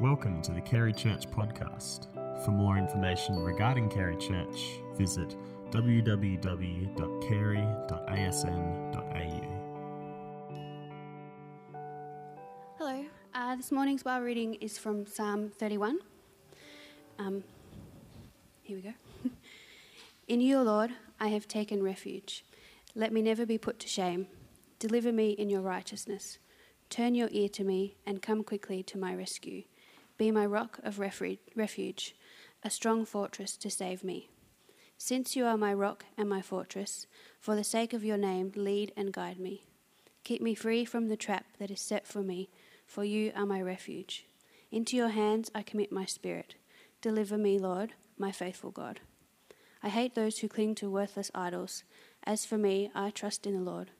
Welcome to the Carey Church podcast. For more information regarding Carey Church, visit www.carey.asn.au. Hello, uh, this morning's Bible reading is from Psalm 31. Um, here we go. In you, Lord, I have taken refuge. Let me never be put to shame. Deliver me in your righteousness. Turn your ear to me and come quickly to my rescue. Be my rock of refuge, a strong fortress to save me. Since you are my rock and my fortress, for the sake of your name, lead and guide me. Keep me free from the trap that is set for me, for you are my refuge. Into your hands I commit my spirit. Deliver me, Lord, my faithful God. I hate those who cling to worthless idols. As for me, I trust in the Lord.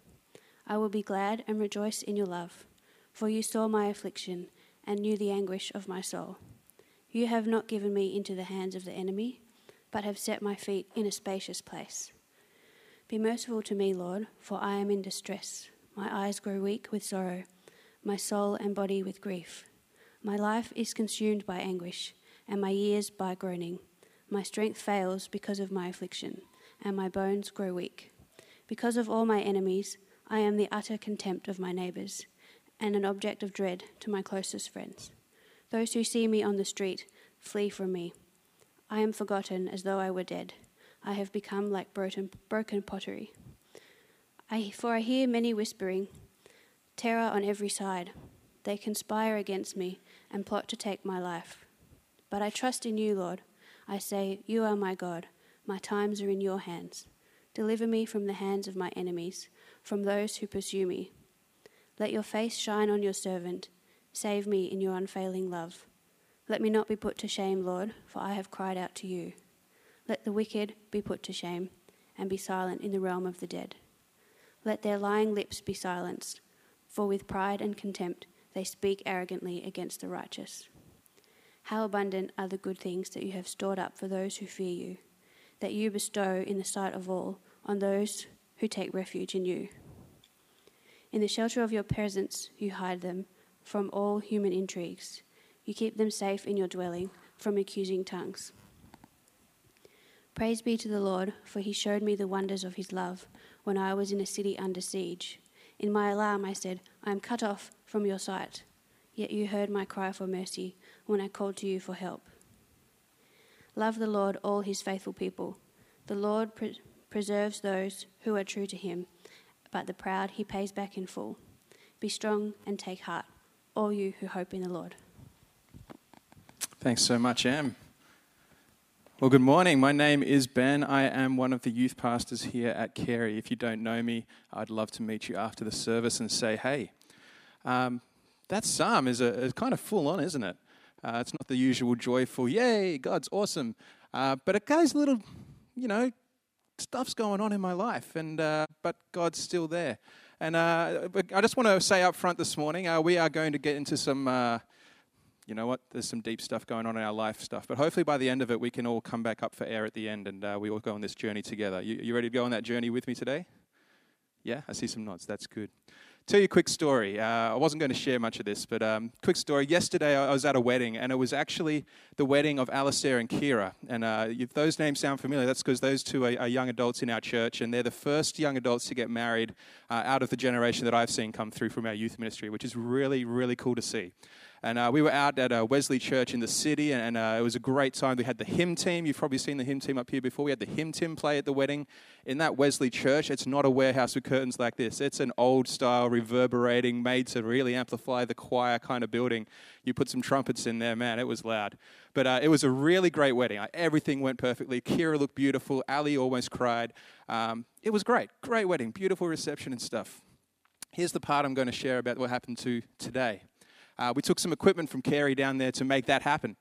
I will be glad and rejoice in your love, for you saw my affliction and knew the anguish of my soul. You have not given me into the hands of the enemy, but have set my feet in a spacious place. Be merciful to me, Lord, for I am in distress. My eyes grow weak with sorrow, my soul and body with grief. My life is consumed by anguish, and my years by groaning. My strength fails because of my affliction, and my bones grow weak. Because of all my enemies, I am the utter contempt of my neighbours and an object of dread to my closest friends. Those who see me on the street flee from me. I am forgotten as though I were dead. I have become like broken, pottery. I, for I hear many whispering, terror on every side. They conspire against me and plot to take my life. But I trust in you, Lord. I say, You are my God. My times are in your hands. Deliver me from the hands of my enemies, from those who pursue me. Let your face shine on your servant. Save me in your unfailing love. Let me not be put to shame, Lord, for I have cried out to you. Let the wicked be put to shame and be silent in the realm of the dead. Let their lying lips be silenced, for with pride and contempt they speak arrogantly against the righteous. How abundant are the good things that you have stored up for those who fear you, that you bestow in the sight of all on those who take refuge in you. In the shelter of your presence, you hide them from all human intrigues. You keep them safe in your dwelling from accusing tongues. Praise be to the Lord, for he showed me the wonders of his love when I was in a city under siege. In my alarm, I said, I am cut off from your sight. Yet you heard my cry for mercy when I called to you for help. Love the Lord, all his faithful people. The Lord pre- preserves those who are true to him but the proud he pays back in full. Be strong and take heart, all you who hope in the Lord. Thanks so much, Em. Well, good morning. My name is Ben. I am one of the youth pastors here at Carey. If you don't know me, I'd love to meet you after the service and say, hey. Um, that psalm is, a, is kind of full on, isn't it? Uh, it's not the usual joyful, yay, God's awesome. Uh, but it goes a little, you know, stuff's going on in my life, and uh, but God's still there. And uh, I just want to say up front this morning, uh, we are going to get into some, uh, you know what, there's some deep stuff going on in our life stuff. But hopefully by the end of it, we can all come back up for air at the end, and uh, we all go on this journey together. You, you ready to go on that journey with me today? Yeah, I see some nods. That's good tell you a quick story. Uh, I wasn't going to share much of this, but um, quick story. Yesterday I was at a wedding, and it was actually the wedding of Alistair and Kira. And uh, if those names sound familiar, that's because those two are, are, young adults in our church, and they're the first young adults to get married uh, out of the generation that I've seen come through from our youth ministry, which is really, really cool to see. And uh, we were out at a Wesley Church in the city, and, uh, it was a great time. We had the hymn team. You've probably seen the hymn team up here before. We had the hymn team play at the wedding. In that Wesley Church, it's not a warehouse with curtains like this. It's an old style, reverberating, made to really amplify the choir kind of building. You put some trumpets in there, man, it was loud. But uh, it was a really great wedding. Everything went perfectly. Kira looked beautiful. Ali almost cried. Um, it was great. Great wedding. Beautiful reception and stuff. Here's the part I'm going to share about what happened to today. Uh, we took some equipment from Carey down there to make that happen.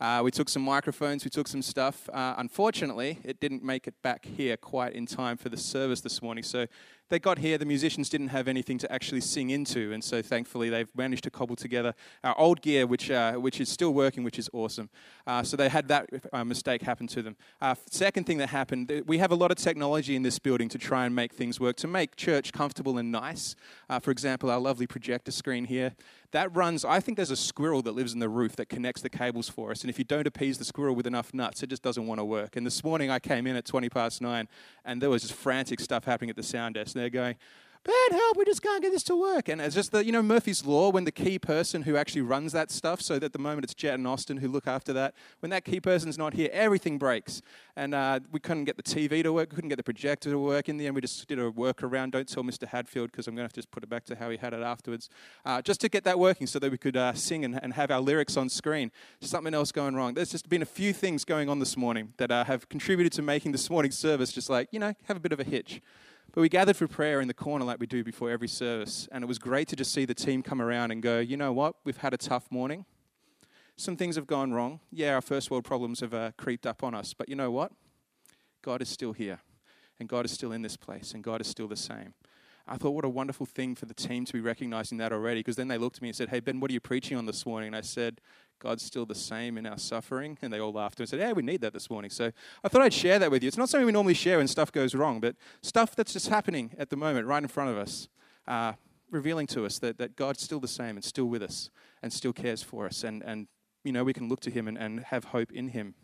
Uh, we took some microphones, we took some stuff. Uh, unfortunately, it didn't make it back here quite in time for the service this morning. So they got here, the musicians didn't have anything to actually sing into, and so thankfully they've managed to cobble together our old gear, which, uh, which is still working, which is awesome. Uh, so they had that uh, mistake happen to them. Uh, second thing that happened, we have a lot of technology in this building to try and make things work, to make church comfortable and nice. Uh, for example, our lovely projector screen here, that runs, I think there's a squirrel that lives in the roof that connects the cables for us, and if you don't appease the squirrel with enough nuts, it just doesn't want to work. And this morning I came in at 20 past nine, and there was just frantic stuff happening at the sound desk. And they're going, bad help, we just can't get this to work. And it's just the, you know, Murphy's Law, when the key person who actually runs that stuff, so at the moment it's Jet and Austin who look after that, when that key person's not here, everything breaks. And uh, we couldn't get the TV to work, we couldn't get the projector to work. In the end, we just did a workaround. Don't tell Mr. Hadfield because I'm going to have to just put it back to how he had it afterwards, uh, just to get that working so that we could uh, sing and, and, have our lyrics on screen. Something else going wrong. There's just been a few things going on this morning that uh, have contributed to making this morning's service just like, you know, have a bit of a hitch. But we gathered for prayer in the corner like we do before every service. And it was great to just see the team come around and go, you know what? We've had a tough morning. Some things have gone wrong. Yeah, our first world problems have uh, creeped up on us. But you know what? God is still here. And God is still in this place. And God is still the same. I thought, what a wonderful thing for the team to be recognizing that already. Because then they looked at me and said, Hey, Ben, what are you preaching on this morning? And I said, God's still the same in our suffering. And they all laughed and said, Yeah, we need that this morning. So I thought I'd share that with you. It's not something we normally share when stuff goes wrong, but stuff that's just happening at the moment, right in front of us, uh, revealing to us that, that God's still the same and still with us and still cares for us. And, and you know, we can look to Him and, and have hope in Him.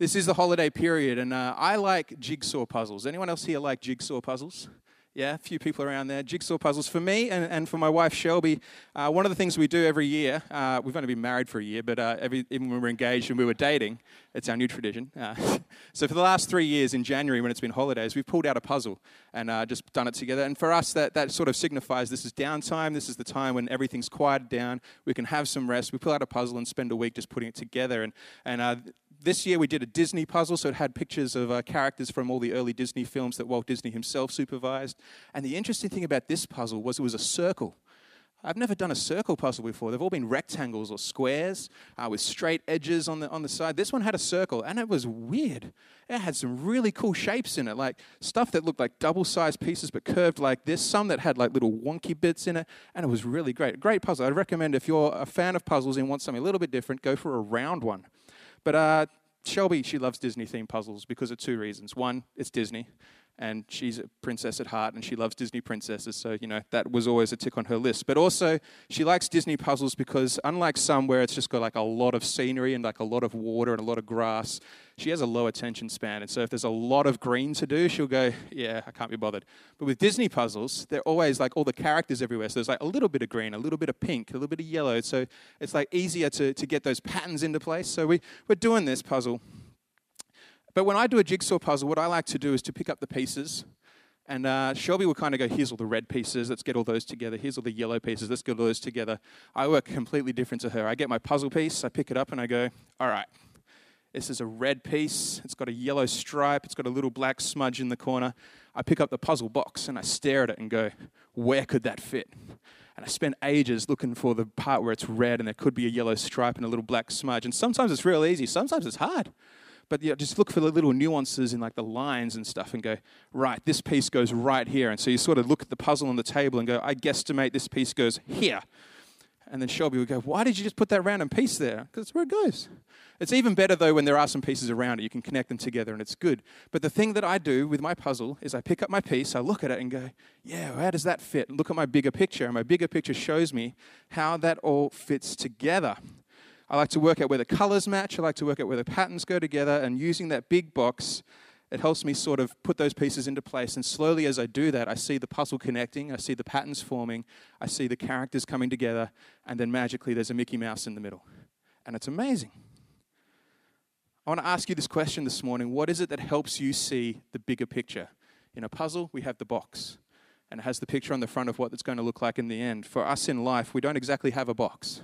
This is the holiday period, and uh, I like jigsaw puzzles. Anyone else here like jigsaw puzzles? Yeah, a few people around there. Jigsaw puzzles. For me and, and for my wife Shelby, uh, one of the things we do every year, uh, we've only been married for a year, but uh, every, even when we're engaged and we were dating, it's our new tradition. Uh, so for the last three years in January, when it's been holidays, we've pulled out a puzzle and uh, just done it together. And for us, that, that sort of signifies this is downtime. This is the time when everything's quieted down. We can have some rest. We pull out a puzzle and spend a week just putting it together. And, and uh, this year we did a Disney puzzle, so it had pictures of uh, characters from all the early Disney films that Walt Disney himself supervised. And the interesting thing about this puzzle was it was a circle. I've never done a circle puzzle before. They've all been rectangles or squares uh, with straight edges on the, on the side. This one had a circle, and it was weird. It had some really cool shapes in it, like stuff that looked like double sized pieces but curved like this, some that had like little wonky bits in it, and it was really great. Great puzzle. I'd recommend if you're a fan of puzzles and want something a little bit different, go for a round one. But uh, Shelby, she loves Disney themed puzzles because of two reasons. One, it's Disney, and she's a princess at heart, and she loves Disney princesses, so you know that was always a tick on her list. But also, she likes Disney puzzles because, unlike some where it's just got like a lot of scenery and like a lot of water and a lot of grass, she has a low attention span, and so if there's a lot of green to do, she'll go, "Yeah, I can't be bothered." But with Disney puzzles, they're always like all the characters everywhere, so there's like a little bit of green, a little bit of pink, a little bit of yellow, so it's like easier to to get those patterns into place. So we we're doing this puzzle but when I do a jigsaw puzzle, what I like to do is to pick up the pieces. And uh, Shelby will kind of go, here's all the red pieces, let's get all those together. Here's all the yellow pieces, let's get all those together. I work completely different to her. I get my puzzle piece, I pick it up, and I go, all right, this is a red piece. It's got a yellow stripe, it's got a little black smudge in the corner. I pick up the puzzle box and I stare at it and go, where could that fit? And I spend ages looking for the part where it's red and there could be a yellow stripe and a little black smudge. And sometimes it's real easy, sometimes it's hard. But yeah, just look for the little nuances in like the lines and stuff and go, right, this piece goes right here. And so you sort of look at the puzzle on the table and go, I guesstimate this piece goes here. And then Shelby would go, Why did you just put that random piece there? Because it's where it goes. It's even better though when there are some pieces around it. You can connect them together and it's good. But the thing that I do with my puzzle is I pick up my piece, I look at it and go, Yeah, how does that fit? Look at my bigger picture. And my bigger picture shows me how that all fits together. I like to work out where the colors match. I like to work out where the patterns go together. And using that big box, it helps me sort of put those pieces into place. And slowly, as I do that, I see the puzzle connecting, I see the patterns forming, I see the characters coming together, and then magically there's a Mickey Mouse in the middle. And it's amazing. I want to ask you this question this morning What is it that helps you see the bigger picture? In a puzzle, we have the box, and it has the picture on the front of what it's going to look like in the end. For us in life, we don't exactly have a box.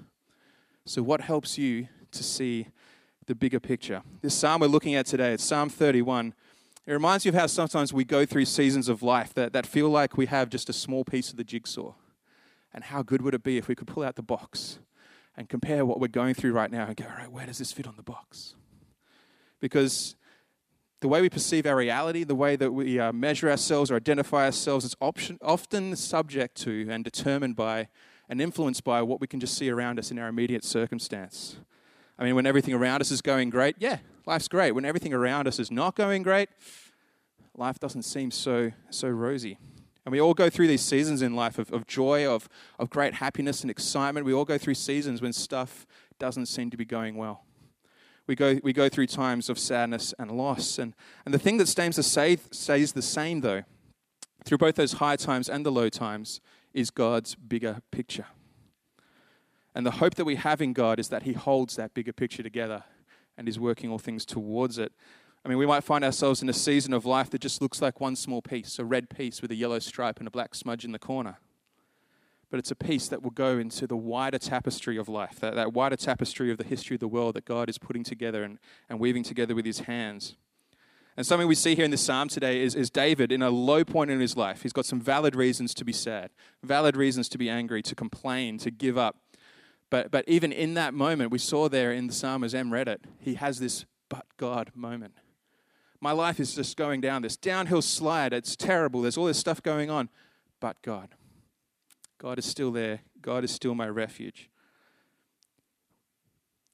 So, what helps you to see the bigger picture? This psalm we're looking at today, it's Psalm 31. It reminds you of how sometimes we go through seasons of life that, that feel like we have just a small piece of the jigsaw. And how good would it be if we could pull out the box and compare what we're going through right now and go, all right, where does this fit on the box? Because the way we perceive our reality, the way that we uh, measure ourselves or identify ourselves, is option, often subject to and determined by and influenced by what we can just see around us in our immediate circumstance. I mean, when everything around us is going great, yeah, life's great. When everything around us is not going great, life doesn't seem so, so rosy. And we all go through these seasons in life of, of joy, of, of great happiness and excitement. We all go through seasons when stuff doesn't seem to be going well we go, we go through times of sadness and loss. And, and the thing that stays the, stays the same, though, through both those high times and the low times, is God's bigger picture. And the hope that we have in God is that He holds that bigger picture together and is working all things towards it. I mean, we might find ourselves in a season of life that just looks like one small piece, a red piece with a yellow stripe and a black smudge in the corner but it's a piece that will go into the wider tapestry of life, that, that wider tapestry of the history of the world that God is putting together and, and weaving together with his hands. And something we see here in this psalm today is, is David in a low point in his life. He's got some valid reasons to be sad, valid reasons to be angry, to complain, to give up. But, but even in that moment, we saw there in the psalm as Em read it, he has this but God moment. My life is just going down this downhill slide. It's terrible. There's all this stuff going on, but God. God is still there. God is still my refuge.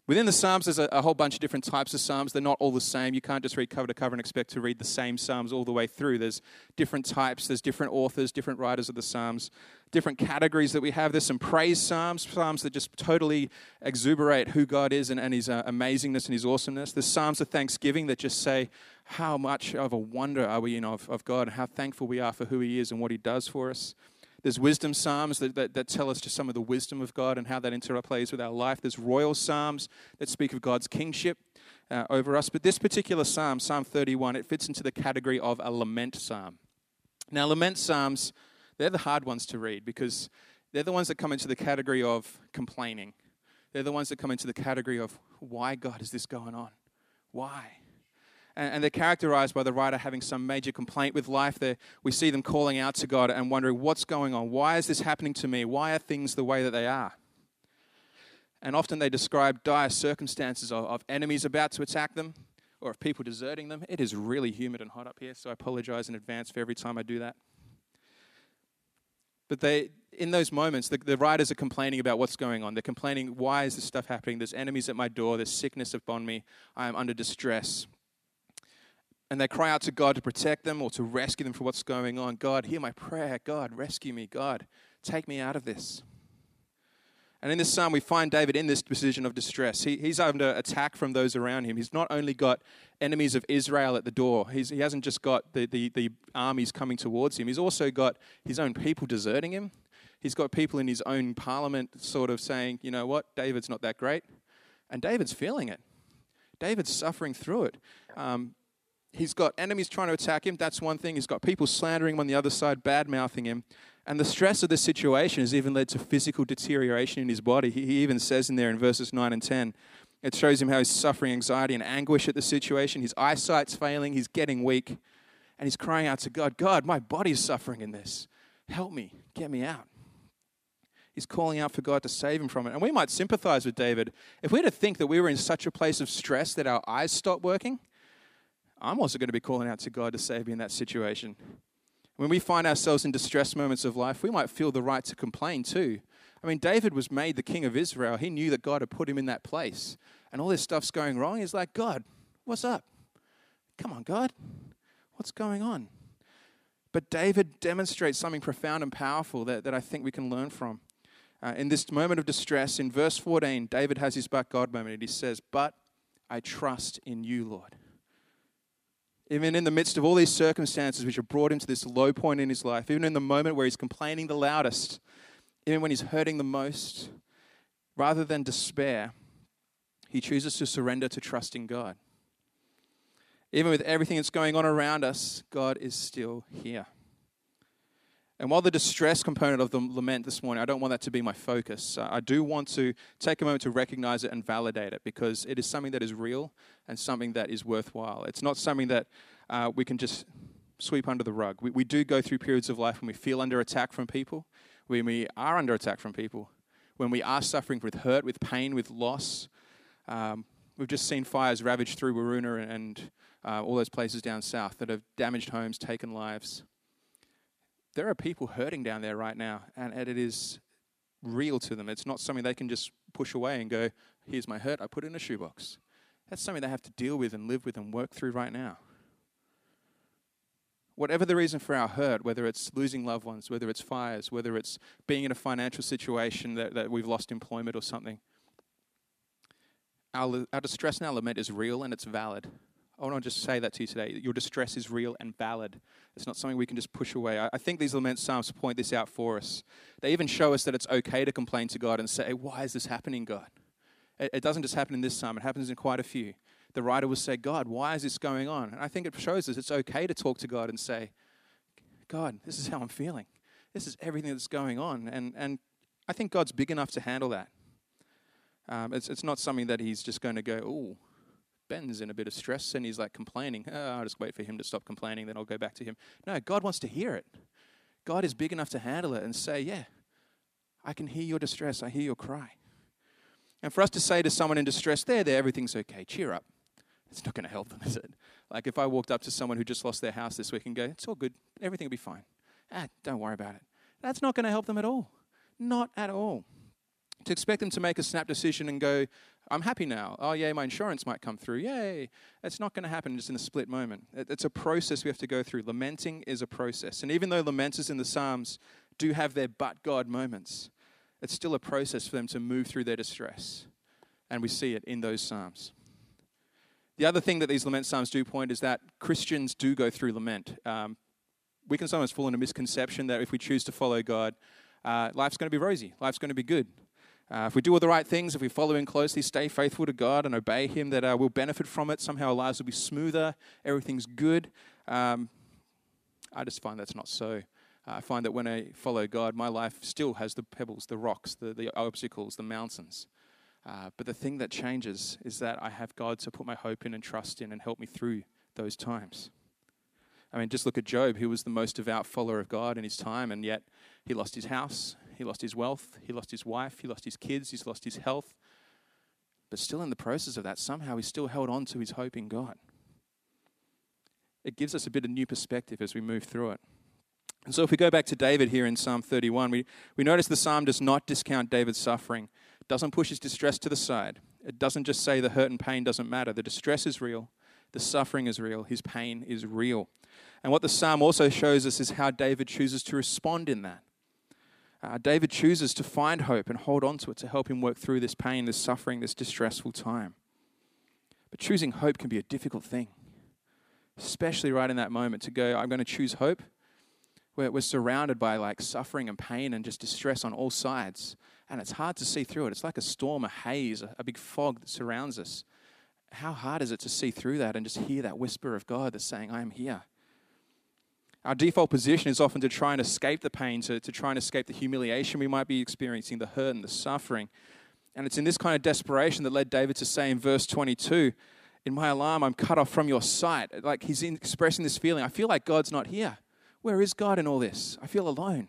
Within the Psalms, there's a, a, whole bunch of different types of Psalms. They're not all the same. You can't just read cover to cover and expect to read the same Psalms all the way through. There's different types, there's different authors, different writers of the Psalms, different categories that we have. There's some praise Psalms, Psalms that just totally exuberate who God is and, and His uh, amazingness and His awesomeness. There's Psalms of thanksgiving that just say how much of a wonder are we in of, of God and how thankful we are for who He is and what He does for us. There's wisdom psalms that, that, that, tell us just some of the wisdom of God and how that interplays with our life. There's royal psalms that speak of God's kingship uh, over us. But this particular psalm, Psalm 31, it fits into the category of a lament psalm. Now, lament psalms, they're the hard ones to read because they're the ones that come into the category of complaining. They're the ones that come into the category of why, God, is this going on? Why? And, they're characterized by the writer having some major complaint with life. They're, we see them calling out to God and wondering, what's going on? Why is this happening to me? Why are things the way that they are? And often they describe dire circumstances of, of enemies about to attack them or of people deserting them. It is really humid and hot up here, so I apologize in advance for every time I do that. But they, in those moments, the, the, writers are complaining about what's going on. They're complaining, why is this stuff happening? There's enemies at my door. There's sickness upon me. I am under distress and they cry out to God to protect them or to rescue them from what's going on. God, hear my prayer. God, rescue me. God, take me out of this. And in this psalm, we find David in this position of distress. He, he's under attack from those around him. He's not only got enemies of Israel at the door, he's, he hasn't just got the, the, the armies coming towards him, he's also got his own people deserting him. He's got people in his own parliament sort of saying, you know what, David's not that great. And David's feeling it. David's suffering through it. Um, He's got enemies trying to attack him. That's one thing. He's got people slandering him on the other side, bad mouthing him. And the stress of this situation has even led to physical deterioration in his body. He, even says in there in verses 9 and 10, it shows him how he's suffering anxiety and anguish at the situation. His eyesight's failing. He's getting weak. And he's crying out to God, God, my body's suffering in this. Help me. Get me out. He's calling out for God to save him from it. And we might sympathize with David. If we were to think that we were in such a place of stress that our eyes stopped working, I'm also going to be calling out to God to save me in that situation. When we find ourselves in distress moments of life, we might feel the right to complain too. I mean, David was made the king of Israel. He knew that God had put him in that place. And all this stuff's going wrong. He's like, God, what's up? Come on, God. What's going on? But David demonstrates something profound and powerful that, that I think we can learn from. Uh, in this moment of distress, in verse 14, David has his but God moment. And he says, But I trust in you, Lord. Even in the midst of all these circumstances which have brought him to this low point in his life, even in the moment where he's complaining the loudest, even when he's hurting the most, rather than despair, he chooses to surrender to trusting God. Even with everything that's going on around us, God is still here. And while the distress component of the lament this morning, I don't want that to be my focus. Uh, I do want to take a moment to recognize it and validate it because it is something that is real and something that is worthwhile. It's not something that uh, we can just sweep under the rug. We, we do go through periods of life when we feel under attack from people, when we are under attack from people, when we are suffering with hurt, with pain, with loss. Um, We've just seen fires ravage through Waroona and uh, all those places down south that have damaged homes, taken lives. There are people hurting down there right now, and, and it is real to them. It's not something they can just push away and go, here's my hurt, I put it in a shoebox. That's something they have to deal with and live with and work through right now. Whatever the reason for our hurt, whether it's losing loved ones, whether it's fires, whether it's being in a financial situation that, that we've lost employment or something, our, our distress and our lament is real and it's valid. I want to just say that to you today. Your distress is real and valid. It's not something we can just push away. I, think these lament psalms point this out for us. They even show us that it's okay to complain to God and say, Why is this happening, God? It, it doesn't just happen in this psalm, it happens in quite a few. The writer will say, God, why is this going on? And I think it shows us it's okay to talk to God and say, God, this is how I'm feeling. This is everything that's going on. And, and I think God's big enough to handle that. Um, it's, it's not something that He's just going to go, oh, Ben's in a bit of stress and he's like complaining. Oh, I'll just wait for him to stop complaining, then I'll go back to him. No, God wants to hear it. God is big enough to handle it and say, Yeah, I can hear your distress. I hear your cry. And for us to say to someone in distress, There, there, everything's okay, cheer up, it's not going to help them, is it? Like if I walked up to someone who just lost their house this week and go, It's all good, everything will be fine. Ah, don't worry about it. That's not going to help them at all. Not at all. To expect them to make a snap decision and go, I'm happy now. Oh, yeah, my insurance might come through. Yay. It's not going to happen just in a split moment. It's a process we have to go through. Lamenting is a process. And even though lamenters in the Psalms do have their but God moments, it's still a process for them to move through their distress. And we see it in those Psalms. The other thing that these lament Psalms do point is that Christians do go through lament. Um, we can sometimes fall into misconception that if we choose to follow God, uh, life's going to be rosy, life's going to be good. Uh, if we do all the right things, if we follow Him closely, stay faithful to God, and obey Him, that uh, we'll benefit from it. Somehow our lives will be smoother, everything's good. Um, I just find that's not so. Uh, I find that when I follow God, my life still has the pebbles, the rocks, the, the obstacles, the mountains. Uh, but the thing that changes is that I have God to put my hope in and trust in and help me through those times. I mean, just look at Job, who was the most devout follower of God in his time, and yet he lost his house, he lost his wealth, he lost his wife, he lost his kids, he's lost his health. But still, in the process of that, somehow he still held on to his hope in God. It gives us a bit of new perspective as we move through it. And so, if we go back to David here in Psalm 31, we, we notice the psalm does not discount David's suffering, it doesn't push his distress to the side. It doesn't just say the hurt and pain doesn't matter. The distress is real, the suffering is real, his pain is real. And what the psalm also shows us is how David chooses to respond in that. Uh, David chooses to find hope and hold on to it to help him work through this pain, this suffering, this distressful time. But choosing hope can be a difficult thing, especially right in that moment to go, I'm going to choose hope. We're, we're surrounded by like suffering and pain and just distress on all sides. And it's hard to see through it. It's like a storm, a haze, a, a big fog that surrounds us. How hard is it to see through that and just hear that whisper of God that's saying, I am here? Our default position is often to try and escape the pain, to, to try and escape the humiliation we might be experiencing, the hurt and the suffering. And it's in this kind of desperation that led David to say in verse 22, In my alarm, I'm cut off from your sight. Like he's expressing this feeling. I feel like God's not here. Where is God in all this? I feel alone.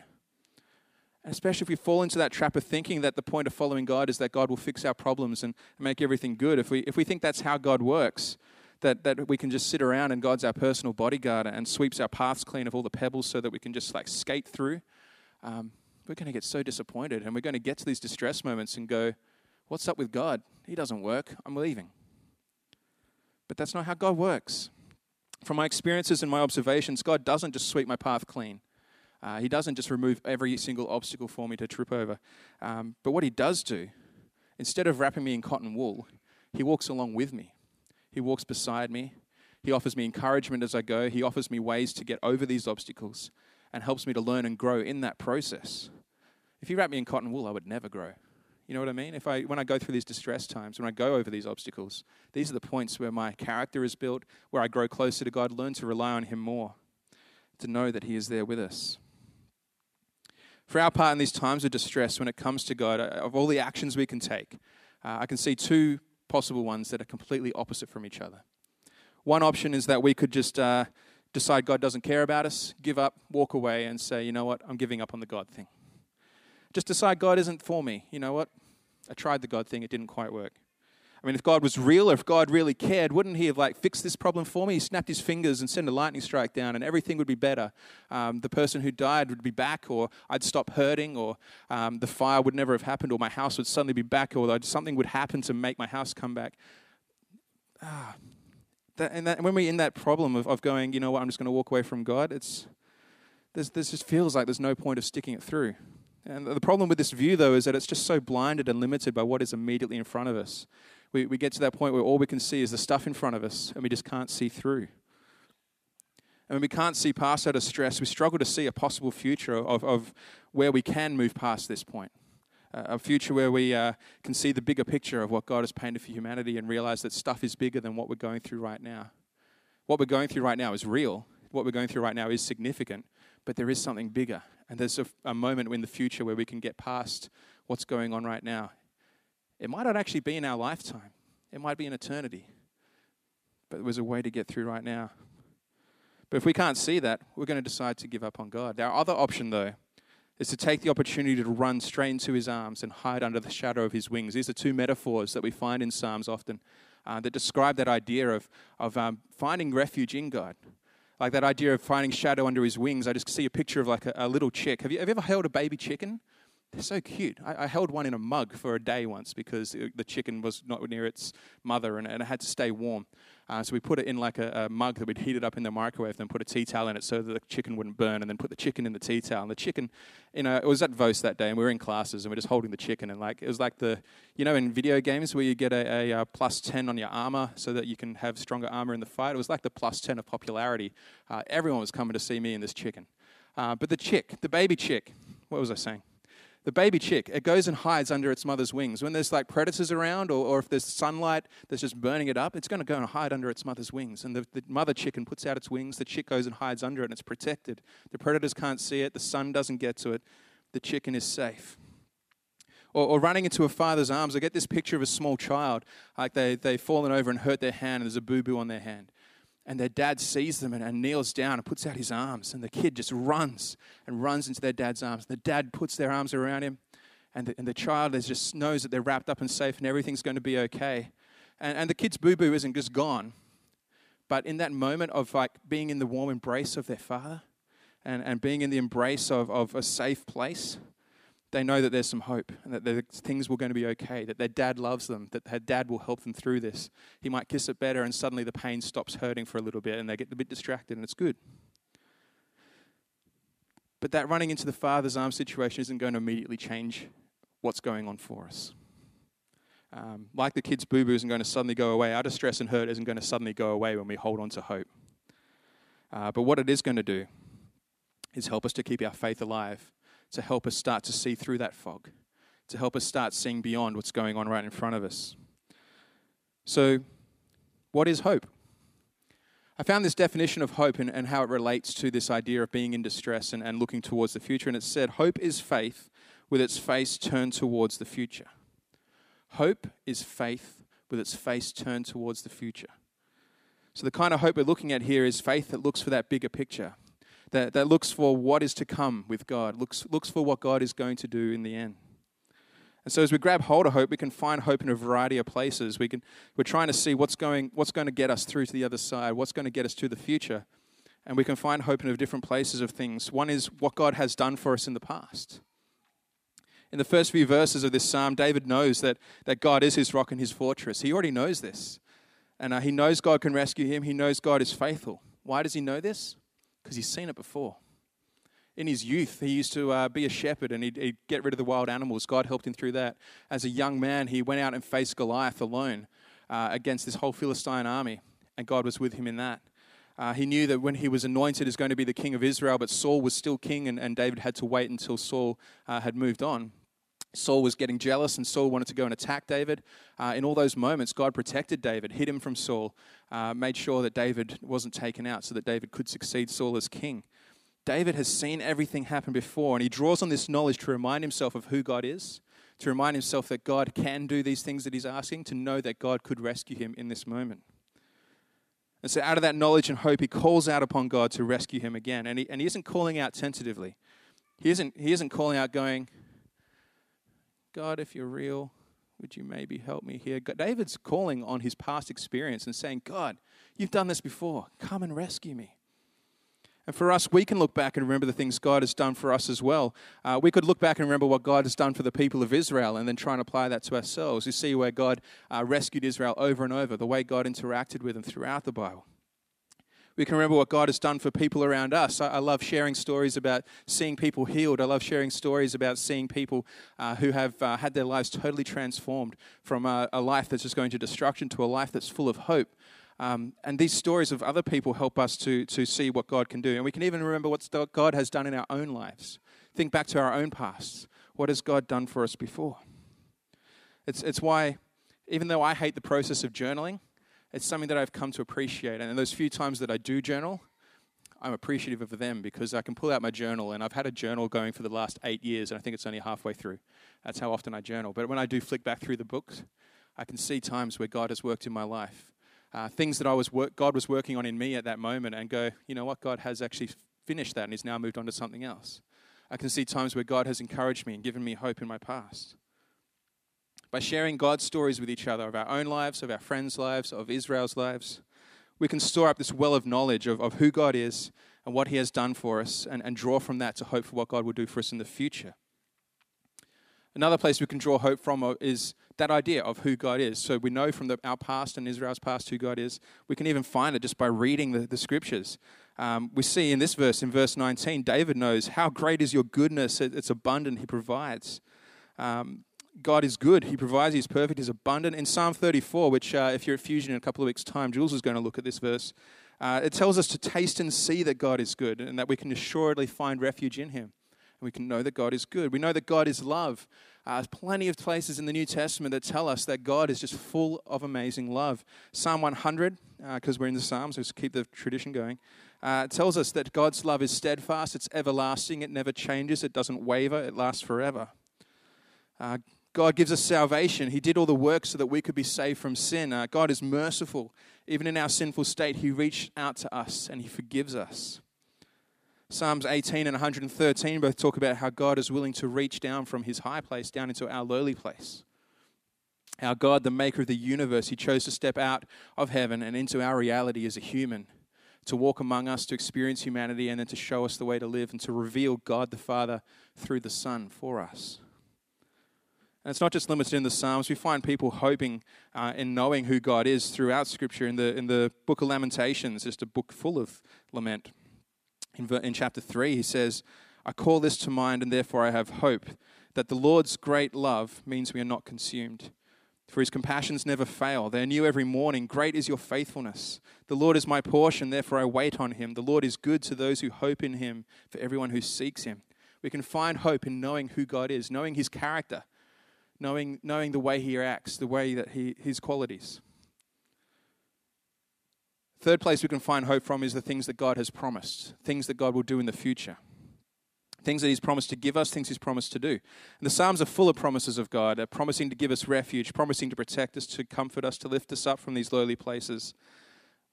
And especially if we fall into that trap of thinking that the point of following God is that God will fix our problems and make everything good. If we, if we think that's how God works, that, that we can just sit around and God's our personal bodyguard and sweeps our paths clean of all the pebbles so that we can just like skate through, um, we're going to get so disappointed and we're going to get to these distress moments and go, What's up with God? He doesn't work. I'm leaving. But that's not how God works. From my experiences and my observations, God doesn't just sweep my path clean. Uh, he doesn't just remove every single obstacle for me to trip over. Um, but what He does do, instead of wrapping me in cotton wool, He walks along with me. He walks beside me. He offers me encouragement as I go. He offers me ways to get over these obstacles and helps me to learn and grow in that process. If you wrap me in cotton wool, I would never grow. You know what I mean? If I, when I go through these distress times, when I go over these obstacles, these are the points where my character is built, where I grow closer to God, learn to rely on Him more, to know that He is there with us. For our part in these times of distress, when it comes to God, of all the actions we can take, uh, I can see two possible ones that are completely opposite from each other. One option is that we could just uh, decide God doesn't care about us, give up, walk away, and say, you know what, I'm giving up on the God thing. Just decide God isn't for me. You know what? I tried the God thing, it didn't quite work. I mean, if God was real or if God really cared, wouldn't He have like fixed this problem for me? He snapped His fingers and sent a lightning strike down, and everything would be better. Um, the person who died would be back, or I'd stop hurting, or um, the fire would never have happened, or my house would suddenly be back, or something would happen to make my house come back. Ah, that, and, that, when we're in that problem of, of going, you know what, I'm just going to walk away from God, it's there's, there's just feels like there's no point of sticking it through. And the problem with this view, though, is that it's just so blinded and limited by what is immediately in front of us we, we get to that point where all we can see is the stuff in front of us and we just can't see through. And when we can't see past that stress, we struggle to see a possible future of, of where we can move past this point. Uh, a future where we uh, can see the bigger picture of what God has painted for humanity and realize that stuff is bigger than what we're going through right now. What we're going through right now is real. What we're going through right now is significant, but there is something bigger. And there's a, a moment in the future where we can get past what's going on right now it might not actually be in our lifetime, it might be in eternity. But there's a way to get through right now. But if we can't see that, we're going to decide to give up on God. Our other option, though, is to take the opportunity to run straight into his arms and hide under the shadow of his wings. These are two metaphors that we find in Psalms often uh, that describe that idea of, of um, finding refuge in God. Like that idea of finding shadow under his wings. I just see a picture of like a, a little chick. Have you, have you ever held a baby chicken? They're so cute. I, I, held one in a mug for a day once because the chicken was not near its mother and, and it had to stay warm. Uh, so we put it in like a, a, mug that we'd heated up in the microwave, and then put a tea towel in it so that the chicken wouldn't burn, and then put the chicken in the tea towel. And the chicken, you know, it was at Vos that day, and we were in classes, and we are just holding the chicken, and like it was like the, you know, in video games where you get a, a, a plus ten on your armor so that you can have stronger armor in the fight. It was like the plus ten of popularity. Uh, everyone was coming to see me and this chicken. Uh, but the chick, the baby chick, what was I saying? The baby chick, it goes and hides under its mother's wings. When there's like predators around, or, or if there's sunlight that's just burning it up, it's going to go and hide under its mother's wings. And the, the mother chicken puts out its wings, the chick goes and hides under it, and it's protected. The predators can't see it, the sun doesn't get to it, the chicken is safe. Or, or, running into a father's arms. I get this picture of a small child, like they, they've fallen over and hurt their hand, and there's a boo boo on their hand and their dad sees them and, and, kneels down and puts out his arms. And the kid just runs and runs into their dad's arms. The dad puts their arms around him. And the, and the child is just knows that they're wrapped up and safe and everything's going to be okay. And, and the kid's boo-boo isn't just gone. But in that moment of like being in the warm embrace of their father and, and being in the embrace of, of a safe place they know that there's some hope and that things will going to be okay, that their dad loves them, that their dad will help them through this. He might kiss it better and suddenly the pain stops hurting for a little bit and they get a bit distracted and it's good. But that running into the father's arm situation isn't going to immediately change what's going on for us. Um, like the kid's boo boo isn't going to suddenly go away, our distress and hurt isn't going to suddenly go away when we hold on to hope. Uh, but what it is going to do is help us to keep our faith alive to help us start to see through that fog, to help us start seeing beyond what's going on right in front of us. So, what is hope? I found this definition of hope and, and how it relates to this idea of being in distress and, and looking towards the future. And it said, Hope is faith with its face turned towards the future. Hope is faith with its face turned towards the future. So, the kind of hope we're looking at here is faith that looks for that bigger picture, that, that looks for what is to come with God, looks, looks for what God is going to do in the end. And so as we grab hold of hope, we can find hope in a variety of places. We can, we're trying to see what's going, what's going to get us through to the other side, what's going to get us to the future. And we can find hope in different places of things. One is what God has done for us in the past. In the first few verses of this psalm, David knows that, that God is his rock and his fortress. He already knows this. And uh, he knows God can rescue him. He knows God is faithful. Why does he know this? Because he's seen it before. In his youth, he used to uh, be a shepherd and he'd, he'd, get rid of the wild animals. God helped him through that. As a young man, he went out and faced Goliath alone uh, against this whole Philistine army, and God was with him in that. Uh, he knew that when he was anointed as going to be the king of Israel, but Saul was still king, and, and David had to wait until Saul uh, had moved on. Saul was getting jealous and Saul wanted to go and attack David. Uh, in all those moments, God protected David, hid him from Saul, uh, made sure that David wasn't taken out so that David could succeed Saul as king. David has seen everything happen before and he draws on this knowledge to remind himself of who God is, to remind himself that God can do these things that he's asking, to know that God could rescue him in this moment. And so, out of that knowledge and hope, he calls out upon God to rescue him again. And he, and he isn't calling out tentatively. He isn't, he isn't calling out, going, God, if you're real, Would you maybe help me here? God, David's calling on his past experience and saying, God, you've done this before. Come and rescue me. And for us, we can look back and remember the things God has done for us as well. Uh, we could look back and remember what God has done for the people of Israel and then try and apply that to ourselves. You see where God uh, rescued Israel over and over, the way God interacted with them throughout the Bible. We can remember what God has done for people around us. I, I love sharing stories about seeing people healed. I love sharing stories about seeing people uh, who have uh, had their lives totally transformed from a, a life that's just going to destruction to a life that's full of hope. Um, and these stories of other people help us to, to see what God can do. And we can even remember what God has done in our own lives. Think back to our own pasts. What has God done for us before? It's, it's why, even though I hate the process of journaling, it's something that I've come to appreciate. And in those few times that I do journal, I'm appreciative of them because I can pull out my journal, and I've had a journal going for the last eight years, and I think it's only halfway through. That's how often I journal. But when I do flick back through the books, I can see times where God has worked in my life uh, things that I was God was working on in me at that moment and go, you know what, God has actually finished that and he's now moved on to something else. I can see times where God has encouraged me and given me hope in my past. By sharing God's stories with each other of our own lives, of our friends' lives, of Israel's lives, we can store up this well of knowledge of, of who God is and what He has done for us and, and draw from that to hope for what God will do for us in the future. Another place we can draw hope from is that idea of who God is. So we know from the, our past and Israel's past who God is. We can even find it just by reading the, the scriptures. Um, we see in this verse, in verse 19, David knows how great is your goodness. It's abundant, he provides. Um, God is good, he provides, he's perfect, he's abundant. In Psalm 34, which uh, if you're at Fusion in a couple of weeks' time, Jules is going to look at this verse. Uh, it tells us to taste and see that God is good and that we can assuredly find refuge in him and we can know that God is good. We know that God is love. Uh, there's plenty of places in the New Testament that tell us that God is just full of amazing love. Psalm 100, because uh, we're in the Psalms, so keep the tradition going, uh, tells us that God's love is steadfast, it's everlasting, it never changes, it doesn't waver, it lasts forever. God gives us salvation. He did all the work so that we could be saved from sin. Uh, God is merciful. Even in our sinful state, He reached out to us and He forgives us. Psalms 18 and 113 both talk about how God is willing to reach down from his high place down into our lowly place. Our God, the maker of the universe, he chose to step out of heaven and into our reality as a human, to walk among us, to experience humanity, and then to show us the way to live and to reveal God the Father through the Son for us. And it's not just limited in the Psalms. We find people hoping uh, in knowing who God is throughout Scripture. In the, in the book of Lamentations, just a book full of lament in, in chapter 3, he says, I call this to mind, and therefore I have hope that the Lord's great love means we are not consumed. For his compassions never fail. They are new every morning. Great is your faithfulness. The Lord is my portion, therefore I wait on him. The Lord is good to those who hope in him, for everyone who seeks him. We can find hope in knowing who God is, knowing his character, knowing, knowing the way he acts, the way that he, his qualities. Third place we can find hope from is the things that God has promised, things that God will do in the future. Things that He's promised to give us, things He's promised to do. And the Psalms are full of promises of God, promising to give us refuge, promising to protect us, to comfort us, to lift us up from these lowly places.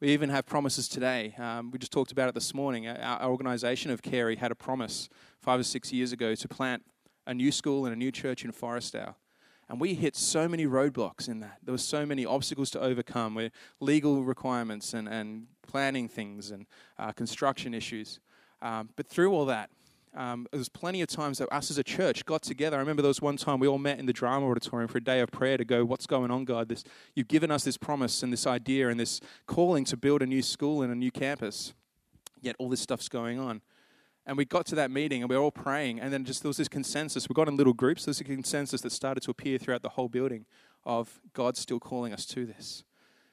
We even have promises today. Um, we just talked about it this morning. Our, our organization of Carey had a promise five or six years ago to plant a new school and a new church in Forrestdale. And we hit so many roadblocks in that. There were so many obstacles to overcome with legal requirements and, and planning things and uh, construction issues. Um, but through all that, um, there was plenty of times that us as a church got together. I remember there was one time we all met in the drama auditorium for a day of prayer to go, "What's going on, God? This you've given us this promise and this idea and this calling to build a new school and a new campus. Yet all this stuff's going on." And we got to that meeting and we were all praying. And then just there was this consensus. We got in little groups. There was a consensus that started to appear throughout the whole building of God still calling us to this.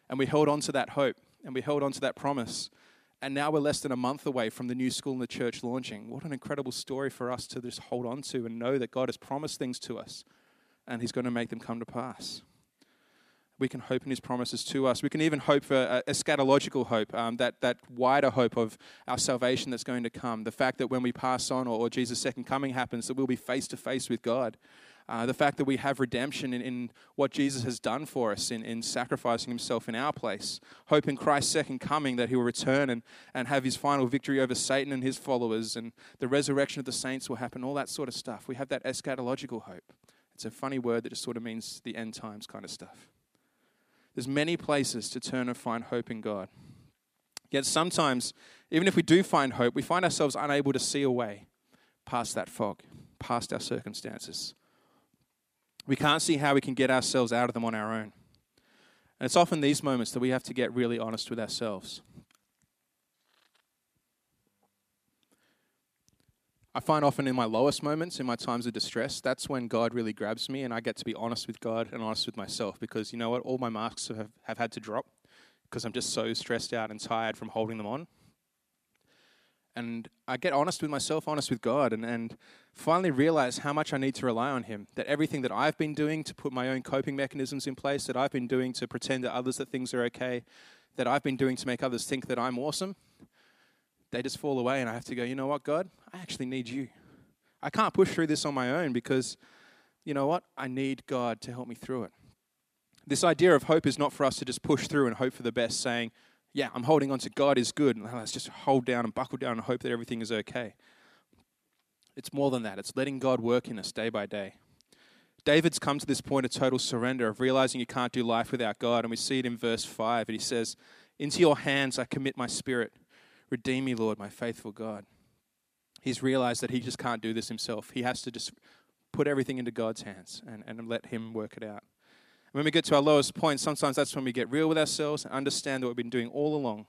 And we held on to that hope and we held on to that promise. And now we're less than a month away from the new school and the church launching. What an incredible story for us to just hold on to and know that God has promised things to us and He's going to make them come to pass we can hope in his promises to us. We can even hope for a eschatological hope, um, that, that wider hope of our salvation that's going to come. The fact that when we pass on or, or Jesus' second coming happens, that we'll be face to face with God. Uh, the fact that we have redemption in, in, what Jesus has done for us in, in sacrificing himself in our place. Hope in Christ's second coming that he will return and, and have his final victory over Satan and his followers, and the resurrection of the saints will happen, all that sort of stuff. We have that eschatological hope. It's It's a funny word that just sort of means the end times kind of stuff. There's many places to turn and find hope in God. Yet sometimes, even if we do find hope, we find ourselves unable to see a way past that fog, past our circumstances. We can't see how we can get ourselves out of them on our own. And it's often these moments that we have to get really honest with ourselves. I find often in my lowest moments, in my times of distress, that's when God really grabs me and I get to be honest with God and honest with myself because you know what? All my masks have, have had to drop because I'm just so stressed out and tired from holding them on. And I get honest with myself, honest with God, and, and finally realize how much I need to rely on Him. That everything that I've been doing to put my own coping mechanisms in place, that I've been doing to pretend to others that things are okay, that I've been doing to make others think that I'm awesome, they just fall away, and I have to go, you know what, God? I actually need you. I can't push through this on my own because, you know what? I need God to help me through it. This idea of hope is not for us to just push through and hope for the best, saying, yeah, I'm holding on to God is good, and let's just hold down and buckle down and hope that everything is okay. It's more than that. It's letting God work in us day by day. David's come to this point of total surrender, of realizing you can't do life without God. And we see it in verse 5. And he says, Into your hands I commit my spirit. Redeem me, Lord, my faithful God. He's realized that he just can't do this himself. He has to just put everything into God's hands and, and let him work it out. When we get to our lowest point, sometimes that's when we get real with ourselves and understand that what we've been doing all along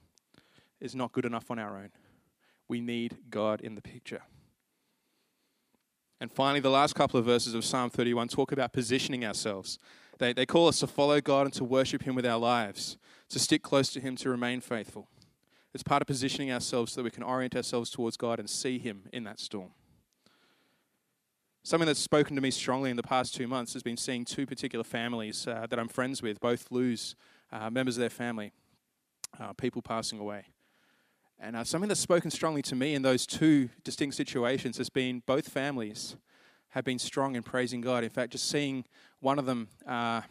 is not good enough on our own. We need God in the picture. And finally, the last couple of verses of Psalm 31 talk about positioning ourselves. They, they call us to follow God and to worship Him with our lives, to stick close to Him, to remain faithful. It's part of positioning ourselves so that we can orient ourselves towards God and see Him in that storm. Something that's spoken to me strongly in the past two months has been seeing two particular families uh, that I'm friends with both lose uh, members of their family, uh, people passing away. And uh, something that's spoken strongly to me in those two distinct situations has been both families have been strong in praising God. In fact, just seeing one of them, uh, I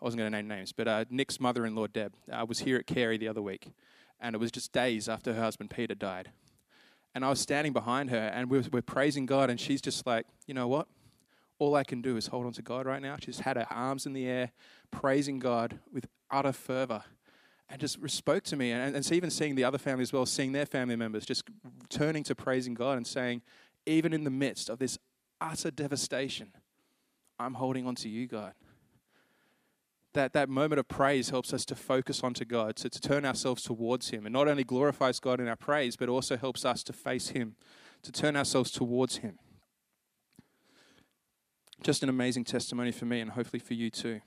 wasn't going to name names, but uh, Nick's mother in law, Deb, was here at Carey the other week and it was just days after her husband Peter died. And I was standing behind her, and we we're praising God, and she's just like, you know what? All I can do is hold on to God right now. She's had her arms in the air, praising God with utter fervor, and just spoke to me. And, and even seeing the other family as well, seeing their family members just turning to praising God and saying, even in the midst of this utter devastation, I'm holding on to you, God that, that moment of praise helps us to focus onto God, to, to turn ourselves towards Him. And not only glorifies God in our praise, but also helps us to face Him, to turn ourselves towards Him. Just an amazing testimony for me and hopefully for you too.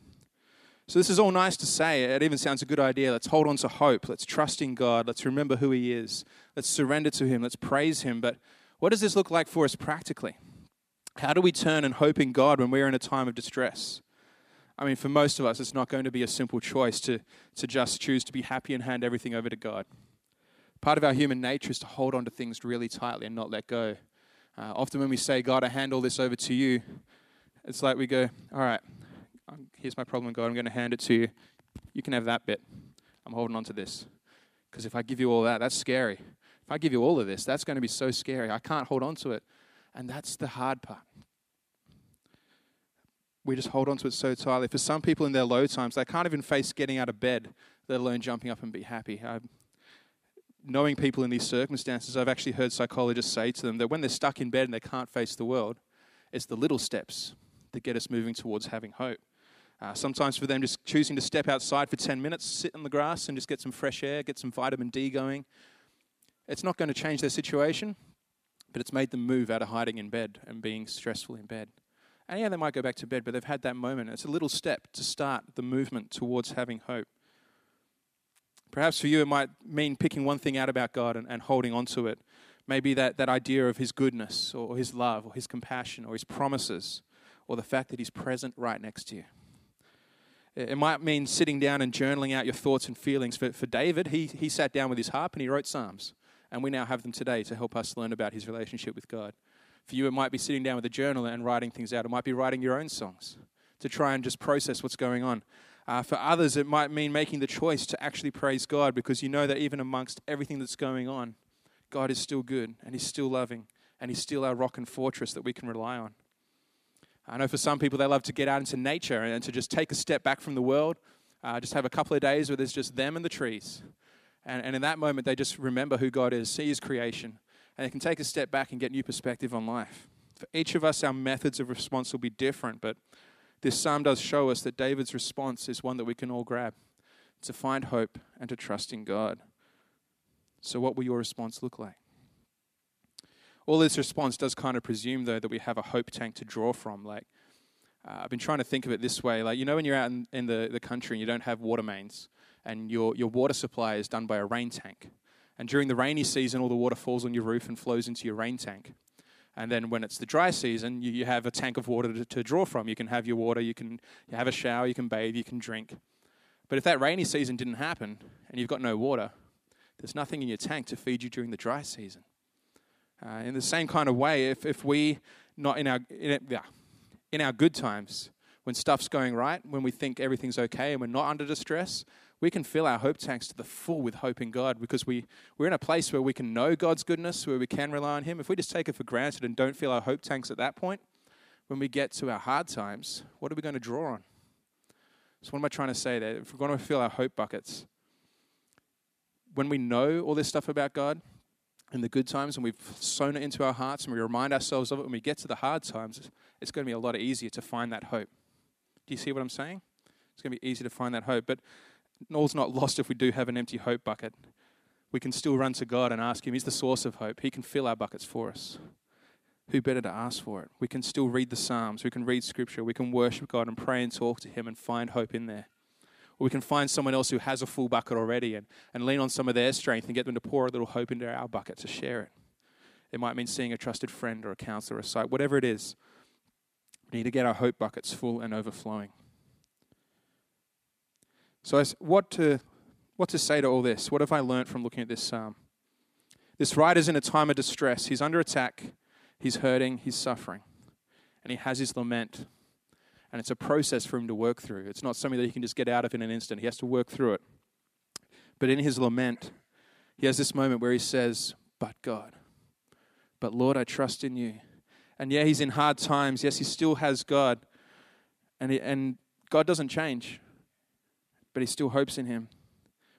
So, this is all nice to say. It even sounds a good idea. Let's hold on to hope. Let's trust in God. Let's remember who He is. Let's surrender to Him. Let's praise Him. But what does this look like for us practically? How do we turn and hope in God when we're in a time of distress? I mean, for most of us, it's not going to be a simple choice to, to just choose to be happy and hand everything over to God. Part of our human nature is to hold on to things really tightly and not let go. Uh, often, when we say, God, I hand all this over to you, it's like we go, All right, here's my problem, God, I'm going to hand it to you. You can have that bit. I'm holding on to this. Because if I give you all that, that's scary. If I give you all of this, that's going to be so scary. I can't hold on to it. And that's the hard part we just hold on to it so tightly. For some people in their low times, they can't even face getting out of bed, let alone jumping up and be happy. I, knowing people in these circumstances, I've actually heard psychologists say to them that when they're stuck in bed and they can't face the world, it's the little steps that get us moving towards having hope. Uh, sometimes for them, just choosing to step outside for 10 minutes, sit in the grass, and just get some fresh air, get some vitamin D going. It's not going to change their situation, but it's made them move out of hiding in bed and being stressful in bed. And yeah, they might go back to bed, but they've had that moment. It's a little step to start the movement towards having hope. Perhaps for you, it might mean picking one thing out about God and, and holding on to it. Maybe that, that idea of His goodness, or His love, or His compassion, or His promises, or the fact that He's present right next to you. It might mean sitting down and journaling out your thoughts and feelings. For, for David, he, he sat down with his harp and he wrote Psalms. And we now have them today to help us learn about his relationship with God. For you, it might be sitting down with a journal and writing things out. It might be writing your own songs to try and just process what's going on. Uh, for others, it might mean making the choice to actually praise God because you know that even amongst everything that's going on, God is still good and He's still loving and He's still our rock and fortress that we can rely on. I know for some people they love to get out into nature and to just take a step back from the world, uh, just have a couple of days where there's just them and the trees. And, and in that moment, they just remember who God is, see His creation, and it can take a step back and get new perspective on life. For each of us, our methods of response will be different, but this psalm does show us that David's response is one that we can all grab to find hope and to trust in God. So, what will your response look like? All this response does kind of presume, though, that we have a hope tank to draw from. Like, uh, I've been trying to think of it this way. Like, you know, when you're out in, in the, the country and you don't have water mains, and your, your water supply is done by a rain tank. And during the rainy season, all the water falls on your roof and flows into your rain tank. And then when it's the dry season, you, you have a tank of water to, to, draw from. You can have your water, you can you have a shower, you can bathe, you can drink. But if that rainy season didn't happen and you've got no water, there's nothing in your tank to feed you during the dry season. Uh, in the same kind of way, if, if we, not in our, in, yeah, in our good times, when stuff's going right, when we think everything's okay and we're not under distress, we can fill our hope tanks to the full with hope in God because we, we're in a place where we can know God's goodness, where we can rely on Him. If we just take it for granted and don't fill our hope tanks at that point, when we get to our hard times, what are we going to draw on? So, what am I trying to say there? If we're going to fill our hope buckets, when we know all this stuff about God in the good times and we've sown it into our hearts and we remind ourselves of it, when we get to the hard times, it's going to be a lot easier to find that hope. Do you see what I'm saying? It's going to be easy to find that hope. But all's not lost if we do have an empty hope bucket. We can still run to God and ask Him. He's the source of hope. He can fill our buckets for us. Who better to ask for it? We can still read the Psalms. We can read Scripture. We can worship God and pray and talk to Him and find hope in there. Or we can find someone else who has a full bucket already and, and lean on some of their strength and get them to pour a little hope into our bucket to share it. It might mean seeing a trusted friend or a counselor or a site, whatever it is. We need to get our hope buckets full and overflowing. So, what to, what to say to all this? What have I learned from looking at this psalm? This writer's in a time of distress. He's under attack, he's hurting, he's suffering, and he has his lament and it's a process for him to work through. It's not something that he can just get out of in an instant. He has to work through it. But in his lament, he has this moment where he says, But God, but Lord, I trust in you. And yeah, he's in hard times. Yes, he still has God. And, he, and God doesn't change, but he still hopes in him.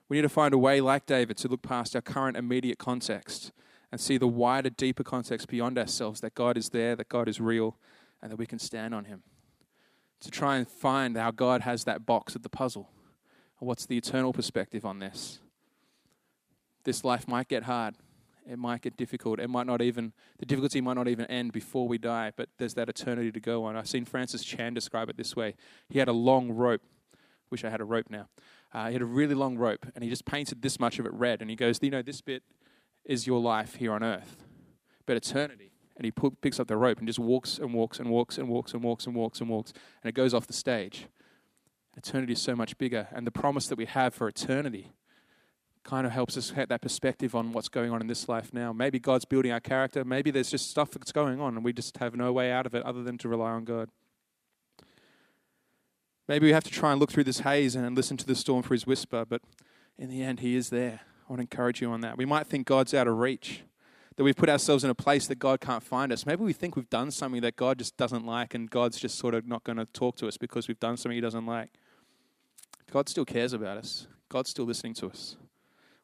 We need to find a way, like David, to look past our current immediate context and see the wider, deeper context beyond ourselves that God is there, that God is real, and that we can stand on him to try and find how God has that box of the puzzle. What's the eternal perspective on this? This life might get hard. It might get difficult. It might not even, the difficulty might not even end before we die, but there's that eternity to go on. I've seen Francis Chan describe it this way. He had a long rope. Wish I had a rope now. Uh, he had a really long rope, and he just painted this much of it red. And he goes, You know, this bit is your life here on earth, but eternity and he picks up the rope and just walks and walks and walks and walks and walks and walks and walks, and it goes off the stage. Eternity is so much bigger, and the promise that we have for eternity kind of helps us get that perspective on what's going on in this life now. Maybe God's building our character. Maybe there's just stuff that's going on, and we just have no way out of it other than to rely on God. Maybe we have to try and look through this haze and listen to the storm for his whisper, but in the end, he is there. I want to encourage you on that. We might think God's out of reach that we've put ourselves in a place that God can't find us. Maybe we think we've done something that God just doesn't like and God's just sort of not going to talk to us because we've done something He doesn't like. God still cares about us, God's still listening to us.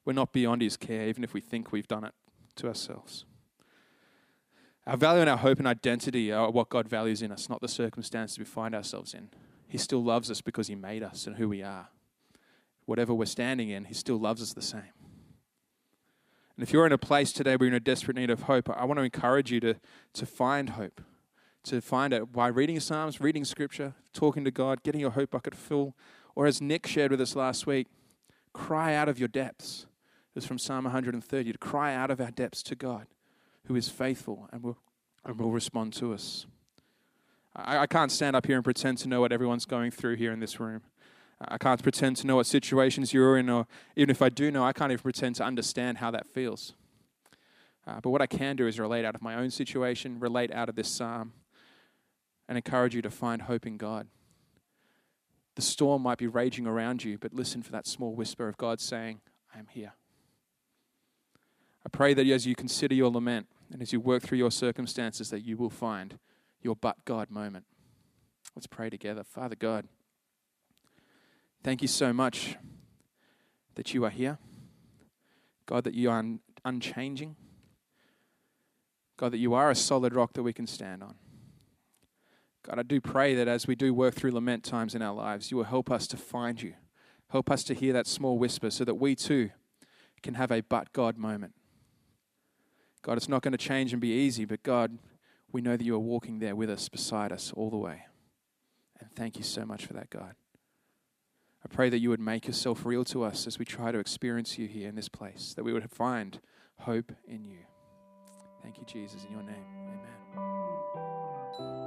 We're not beyond His care, even if we think we've done it to ourselves. Our value and our hope and identity are what God values in us, not the circumstances we find ourselves in. He still loves us because He made us and who we are. Whatever we're standing in, He still loves us the same. And if you're in a place today where you're in a desperate need of hope, I want to encourage you to, to find hope, to find it by reading Psalms, reading Scripture, talking to God, getting your hope bucket full. Or as Nick shared with us last week, cry out of your depths. It was from Psalm 130 to cry out of our depths to God, who is faithful and will, and will respond to us. I, I can't stand up here and pretend to know what everyone's going through here in this room. I can't pretend to know what situations you're in, or even if I do know, I can't even pretend to understand how that feels. Uh, but what I can do is relate out of my own situation, relate out of this psalm, and encourage you to find hope in God. The storm might be raging around you, but listen for that small whisper of God saying, I am here. I pray that as you consider your lament and as you work through your circumstances, that you will find your but God moment. Let's pray together. Father God, thank you so much that you are here. God, that you are un- unchanging. God, that you are a solid rock that we can stand on. God, I do pray that as we do work through lament times in our lives, you will help us to find you. Help us to hear that small whisper so that we too can have a but God moment. God, it's not going to change and be easy, but God, we know that you are walking there with us, beside us, all the way. And thank you so much for that, God. I pray that you would make yourself real to us as we try to experience you here in this place, that we would find hope in you. Thank you, Jesus, in your name. Amen.